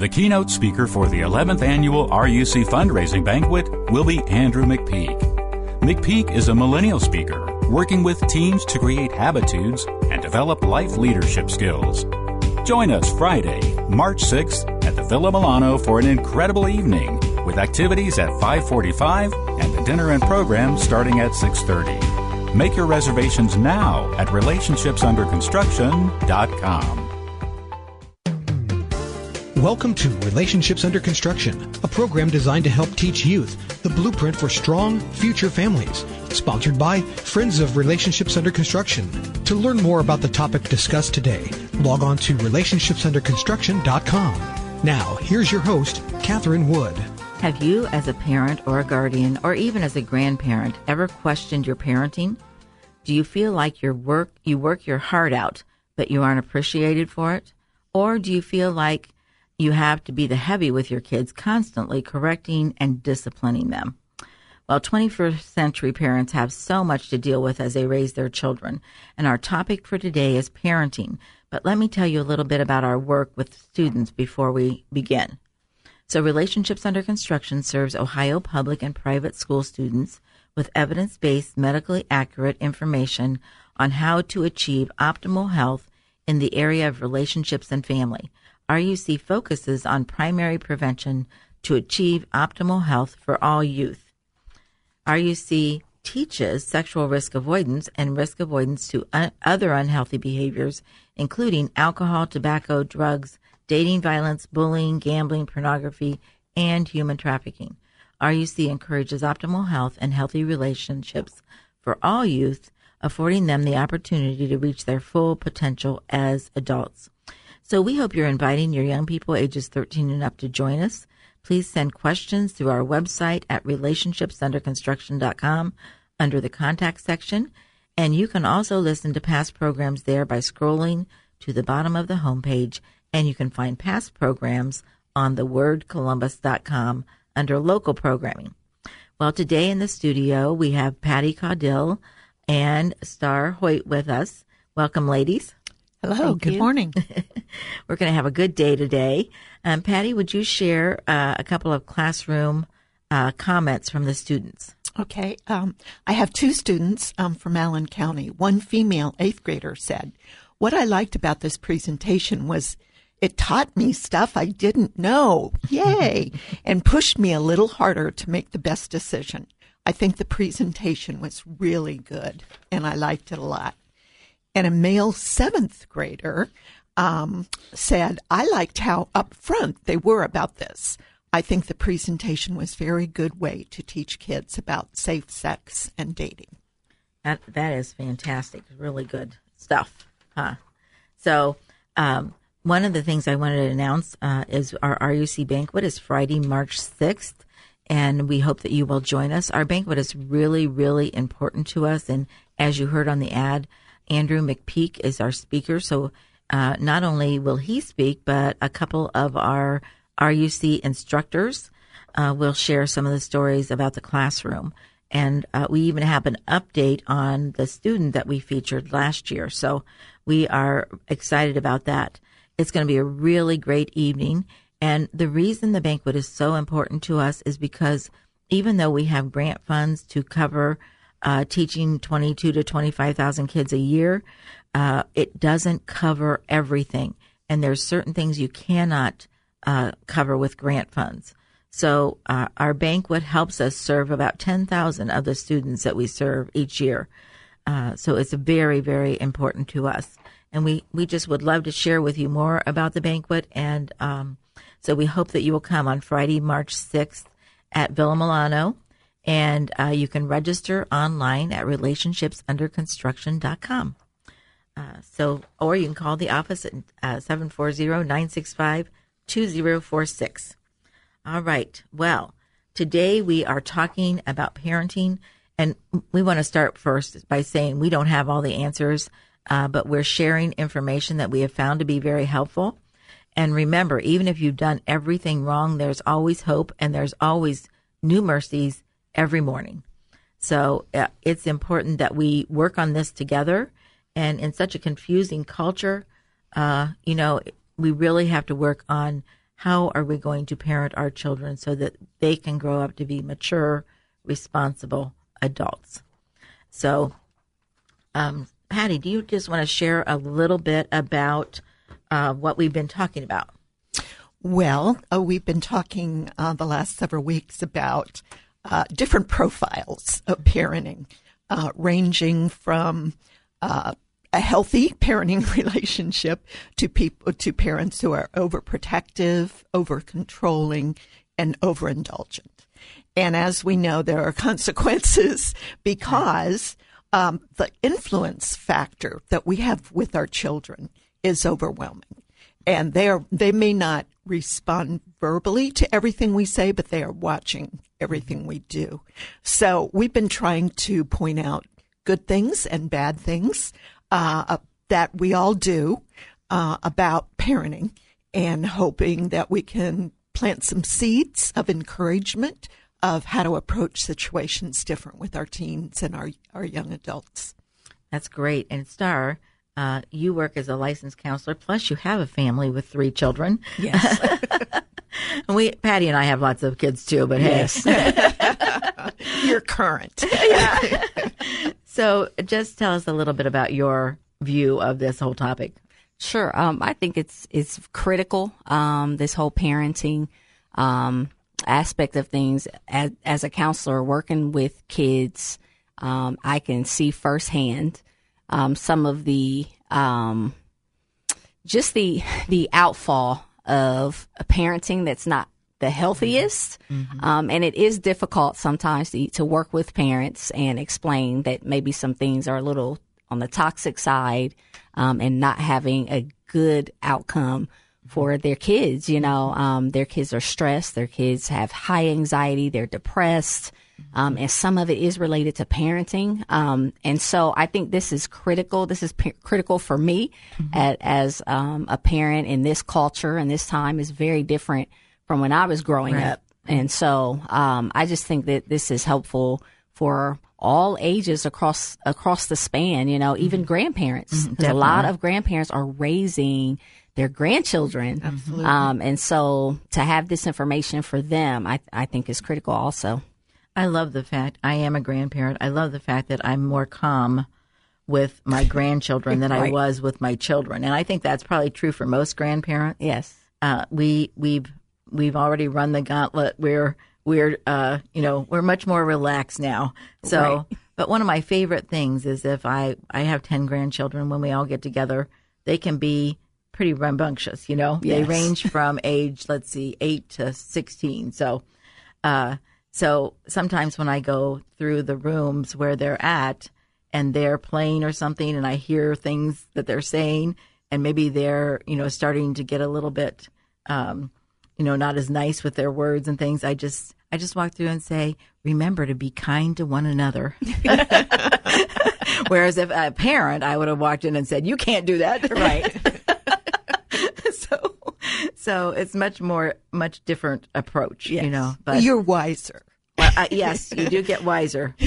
The keynote speaker for the 11th annual RUC fundraising banquet will be Andrew McPeak. McPeak is a millennial speaker working with teams to create habitudes and develop life leadership skills. Join us Friday, March 6th at the Villa Milano for an incredible evening with activities at 5:45 and the dinner and program starting at 6:30. Make your reservations now at relationshipsunderconstruction.com. Welcome to Relationships Under Construction, a program designed to help teach youth the blueprint for strong future families. Sponsored by Friends of Relationships Under Construction. To learn more about the topic discussed today, log on to relationshipsunderconstruction.com. Now, here's your host, Catherine Wood. Have you, as a parent or a guardian, or even as a grandparent, ever questioned your parenting? Do you feel like your work you work your heart out, but you aren't appreciated for it? Or do you feel like you have to be the heavy with your kids, constantly correcting and disciplining them. Well, 21st century parents have so much to deal with as they raise their children, and our topic for today is parenting. But let me tell you a little bit about our work with students before we begin. So, Relationships Under Construction serves Ohio public and private school students with evidence based, medically accurate information on how to achieve optimal health in the area of relationships and family. RUC focuses on primary prevention to achieve optimal health for all youth. RUC teaches sexual risk avoidance and risk avoidance to un- other unhealthy behaviors, including alcohol, tobacco, drugs, dating violence, bullying, gambling, pornography, and human trafficking. RUC encourages optimal health and healthy relationships for all youth, affording them the opportunity to reach their full potential as adults. So we hope you're inviting your young people ages 13 and up to join us. Please send questions through our website at relationshipsunderconstruction.com under the contact section. And you can also listen to past programs there by scrolling to the bottom of the homepage. And you can find past programs on thewordcolumbus.com under local programming. Well, today in the studio, we have Patty Caudill and Star Hoyt with us. Welcome, ladies. Hello, Thank good you. morning. We're going to have a good day today. Um, Patty, would you share uh, a couple of classroom uh, comments from the students? Okay, um, I have two students um, from Allen County. One female eighth grader said, What I liked about this presentation was it taught me stuff I didn't know. Yay! and pushed me a little harder to make the best decision. I think the presentation was really good and I liked it a lot. And a male seventh grader um, said, I liked how upfront they were about this. I think the presentation was very good way to teach kids about safe sex and dating. That that is fantastic. Really good stuff. Huh? So, um, one of the things I wanted to announce uh, is our RUC banquet is Friday, March sixth, and we hope that you will join us. Our banquet is really, really important to us, and as you heard on the ad, Andrew McPeak is our speaker. So, uh, not only will he speak, but a couple of our RUC instructors uh, will share some of the stories about the classroom. And uh, we even have an update on the student that we featured last year. So we are excited about that. It's going to be a really great evening. And the reason the banquet is so important to us is because even though we have grant funds to cover uh, teaching 22 to 25,000 kids a year, uh, it doesn't cover everything. And there's certain things you cannot uh, cover with grant funds. So uh, our banquet helps us serve about 10,000 of the students that we serve each year. Uh, so it's very, very important to us. And we, we just would love to share with you more about the banquet. And um, so we hope that you will come on Friday, March 6th at Villa Milano. And uh, you can register online at relationshipsunderconstruction.com. Uh, so, or you can call the office at uh, 740 965 2046. All right. Well, today we are talking about parenting, and we want to start first by saying we don't have all the answers, uh, but we're sharing information that we have found to be very helpful. And remember, even if you've done everything wrong, there's always hope and there's always new mercies every morning. So uh, it's important that we work on this together. And in such a confusing culture, uh, you know, we really have to work on how are we going to parent our children so that they can grow up to be mature, responsible adults. So, um, Patty, do you just want to share a little bit about uh, what we've been talking about? Well, uh, we've been talking uh, the last several weeks about uh, different profiles of parenting, uh, ranging from uh, a healthy parenting relationship to people to parents who are overprotective, over-controlling, and overindulgent. And as we know, there are consequences because um, the influence factor that we have with our children is overwhelming. And they are they may not respond verbally to everything we say, but they are watching everything we do. So we've been trying to point out good things and bad things uh, that we all do uh, about parenting and hoping that we can plant some seeds of encouragement of how to approach situations different with our teens and our, our young adults. That's great. And Star, uh, you work as a licensed counselor, plus you have a family with three children. Yes. and we, Patty and I have lots of kids too, but yes. hey. You're current. yeah. So, just tell us a little bit about your view of this whole topic. Sure. Um, I think it's it's critical. Um, this whole parenting um, aspect of things. As, as, a counselor working with kids, um, I can see firsthand um, some of the um, just the the outfall of parenting that's not the healthiest. Mm-hmm. Um, and it is difficult sometimes to, to work with parents and explain that maybe some things are a little on the toxic side um, and not having a good outcome for their kids. You know, um, their kids are stressed, their kids have high anxiety, they're depressed. Um, and some of it is related to parenting. Um, and so I think this is critical. This is p- critical for me mm-hmm. at, as um, a parent in this culture and this time is very different from when I was growing right. up. And so um, I just think that this is helpful for all ages across across the span. You know, even mm-hmm. grandparents. Mm-hmm, a lot of grandparents are raising their grandchildren. Absolutely. Um, and so to have this information for them, I, I think is critical also. I love the fact I am a grandparent. I love the fact that I'm more calm with my grandchildren than right. I was with my children, and I think that's probably true for most grandparents. Yes, uh, we we've we've already run the gauntlet. We're we're uh, you know we're much more relaxed now. So, right. but one of my favorite things is if I I have ten grandchildren. When we all get together, they can be pretty rambunctious. You know, yes. they range from age let's see eight to sixteen. So, uh, so sometimes when I go through the rooms where they're at and they're playing or something, and I hear things that they're saying, and maybe they're you know starting to get a little bit. Um, you know, not as nice with their words and things. I just, I just walk through and say, remember to be kind to one another. Whereas if a parent, I would have walked in and said, you can't do that. Right. so, it's much more, much different approach, yes. you know, but you're wiser. Well, uh, yes, you do get wiser.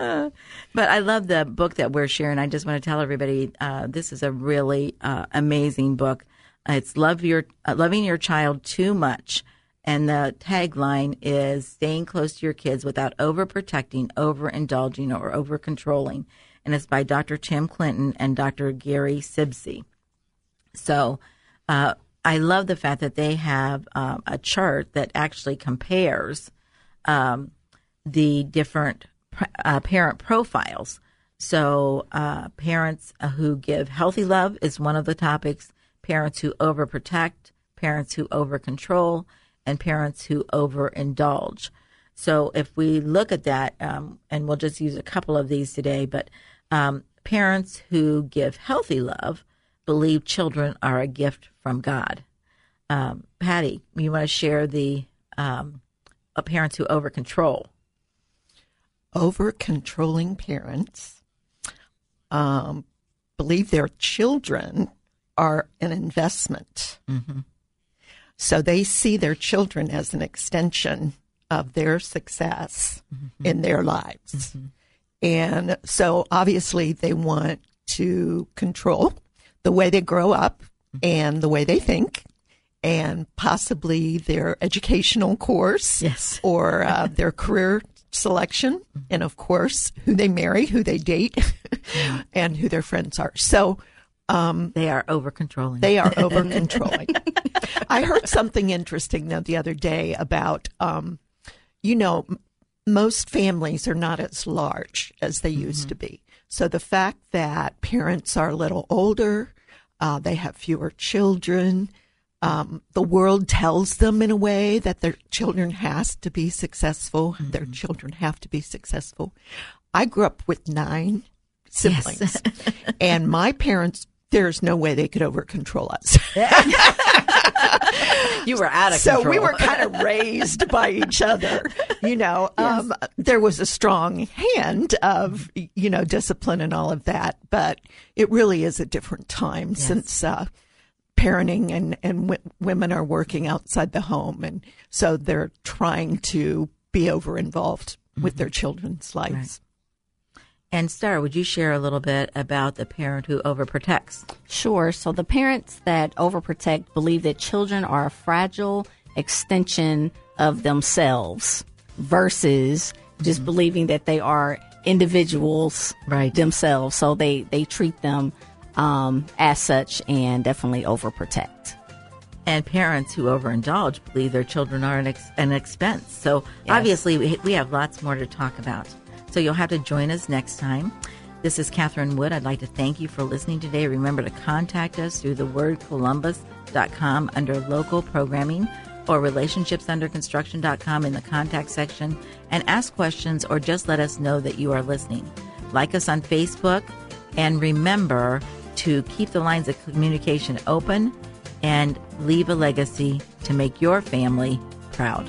Uh, but I love the book that we're sharing. I just want to tell everybody uh, this is a really uh, amazing book. It's love your uh, loving your child too much. And the tagline is staying close to your kids without overprotecting, overindulging, or over controlling. And it's by Dr. Tim Clinton and Dr. Gary Sibcy. So uh, I love the fact that they have uh, a chart that actually compares um, the different uh, parent profiles. So uh, parents who give healthy love is one of the topics parents who overprotect, parents who overcontrol, and parents who overindulge. So if we look at that, um, and we'll just use a couple of these today, but um, parents who give healthy love believe children are a gift from God. Um, Patty, you want to share the um, parents who over control? Over controlling parents um, believe their children are an investment. Mm-hmm. So they see their children as an extension of their success mm-hmm. in their lives. Mm-hmm. And so obviously they want to control the way they grow up mm-hmm. and the way they think and possibly their educational course yes. or uh, their career selection mm-hmm. and of course who they marry who they date and who their friends are so um, they are over controlling. They are over controlling. I heard something interesting though the other day about, um, you know, m- most families are not as large as they mm-hmm. used to be. So the fact that parents are a little older, uh, they have fewer children, um, the world tells them in a way that their children has to be successful. Mm-hmm. Their children have to be successful. I grew up with nine siblings, yes. and my parents there's no way they could over control us. you were out of so control. we were kind of raised by each other. You know, yes. um, there was a strong hand of you know discipline and all of that, but it really is a different time yes. since uh, parenting and and w- women are working outside the home, and so they're trying to be over involved mm-hmm. with their children's lives. Right. And Star, would you share a little bit about the parent who overprotects? Sure. So the parents that overprotect believe that children are a fragile extension of themselves versus just mm-hmm. believing that they are individuals right. themselves. So they, they treat them um, as such and definitely overprotect. And parents who overindulge believe their children are an, ex- an expense. So yes. obviously, we, we have lots more to talk about. So you'll have to join us next time. This is Catherine Wood. I'd like to thank you for listening today. Remember to contact us through the wordcolumbus.com under local programming or relationshipsunderconstruction.com in the contact section and ask questions or just let us know that you are listening. Like us on Facebook and remember to keep the lines of communication open and leave a legacy to make your family proud.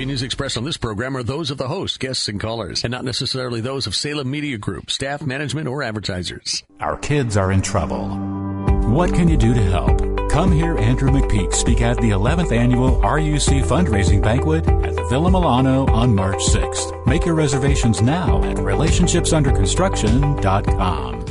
Opinions expressed on this program are those of the host, guests, and callers, and not necessarily those of Salem Media Group, staff, management, or advertisers. Our kids are in trouble. What can you do to help? Come hear Andrew McPeak speak at the 11th annual RUC fundraising banquet at the Villa Milano on March 6th. Make your reservations now at relationshipsunderconstruction.com.